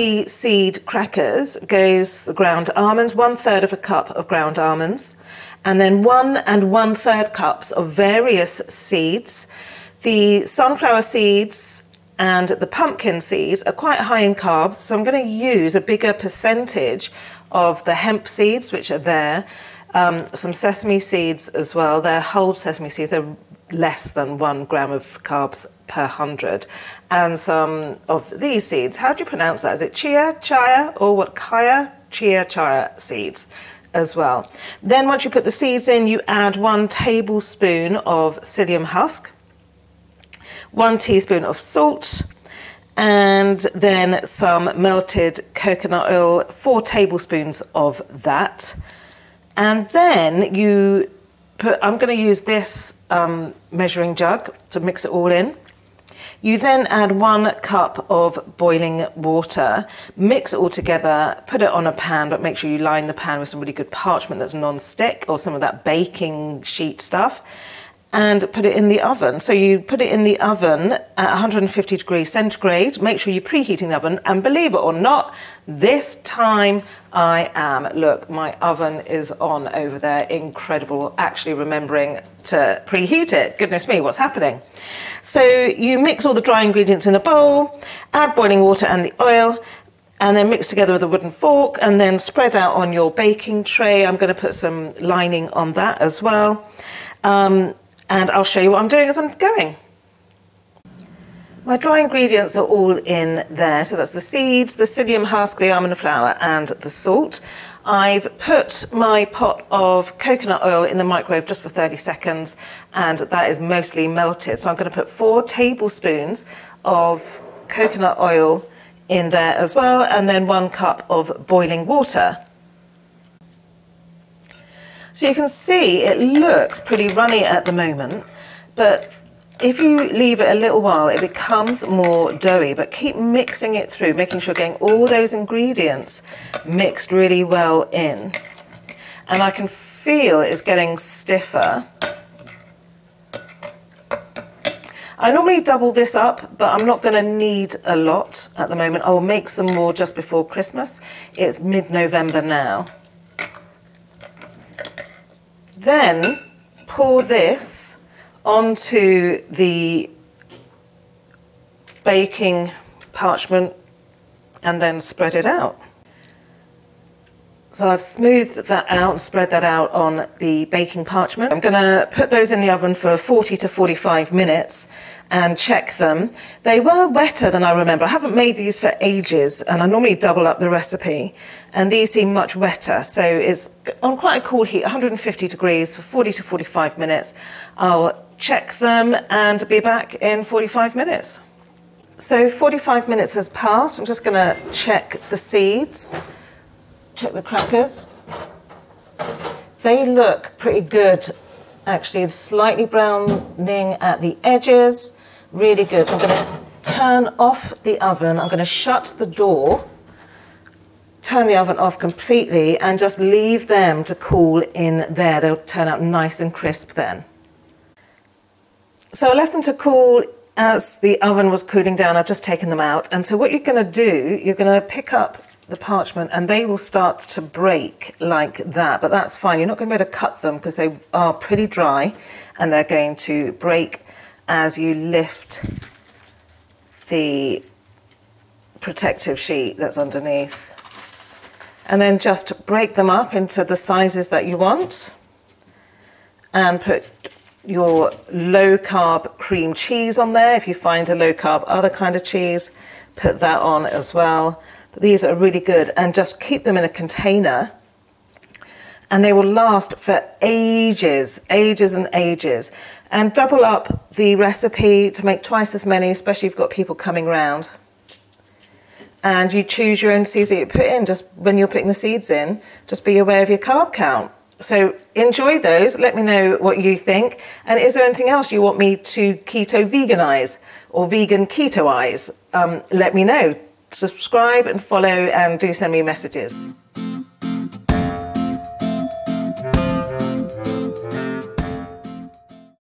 three seed crackers goes the ground almonds, one third of a cup of ground almonds, and then one and one third cups of various seeds. The sunflower seeds and the pumpkin seeds are quite high in carbs, so I'm going to use a bigger percentage of the hemp seeds, which are there, um, some sesame seeds as well. They're whole sesame seeds, they're less than one gram of carbs per hundred, and some of these seeds. How do you pronounce that? Is it chia, chia, or what? Kaya, chia, chia seeds as well. Then once you put the seeds in, you add one tablespoon of psyllium husk, one teaspoon of salt, and then some melted coconut oil, four tablespoons of that. And then you put, I'm going to use this um, measuring jug to mix it all in. You then add one cup of boiling water, mix it all together, put it on a pan, but make sure you line the pan with some really good parchment that's non-stick or some of that baking sheet stuff and put it in the oven. So you put it in the oven at 150 degrees centigrade. Make sure you're preheating the oven. And believe it or not, this time I am. Look, my oven is on over there. Incredible. Actually remembering to preheat it. Goodness me, what's happening? So you mix all the dry ingredients in a bowl, add boiling water and the oil, and then mix together with a wooden fork and then spread out on your baking tray. I'm going to put some lining on that as well. Um, and I'll show you what I'm doing as I'm going. My dry ingredients are all in there. So that's the seeds, the psyllium husk, the almond flour, and the salt. I've put my pot of coconut oil in the microwave just for 30 seconds, and that is mostly melted. So I'm going to put four tablespoons of coconut oil in there as well, and then one cup of boiling water. So you can see it looks pretty runny at the moment, but if you leave it a little while, it becomes more doughy, but keep mixing it through, making sure getting all those ingredients mixed really well in. And I can feel it's getting stiffer. I normally double this up, but I'm not going to need a lot at the moment. I will make some more just before Christmas. It's mid-November now. Then pour this onto the baking parchment and then spread it out. So I've smoothed that out, spread that out on the baking parchment. I'm going to put those in the oven for 40 to 45 minutes and check them. They were wetter than I remember. I haven't made these for ages and I normally double up the recipe and these seem much wetter. So it's on quite a cool heat, 150 degrees for 40 to 45 minutes. I'll check them and be back in 45 minutes. So 45 minutes has passed. I'm just going to check the seeds, check the crackers. They look pretty good actually slightly browning at the edges really good. So I'm going to turn off the oven. I'm going to shut the door, turn the oven off completely, and just leave them to cool in there. They'll turn out nice and crisp then. So I left them to cool as the oven was cooling down. I've just taken them out. And so what you're going to do, you're going to pick up the parchment and they will start to break like that. But that's fine. You're not going to be able to cut them because they are pretty dry and they're going to break as you lift the protective sheet that's underneath. And then just break them up into the sizes that you want and put your low carb cream cheese on there. If you find a low carb other kind of cheese, put that on as well. These are really good and just keep them in a container and they will last for ages, ages and ages. And double up the recipe to make twice as many, especially if you've got people coming round. And you choose your own seeds that you put in. Just when you're putting the seeds in, just be aware of your carb count. So enjoy those. Let me know what you think. And is there anything else you want me to keto veganize or vegan ketoize? Um, let me know. Subscribe and follow and do send me messages.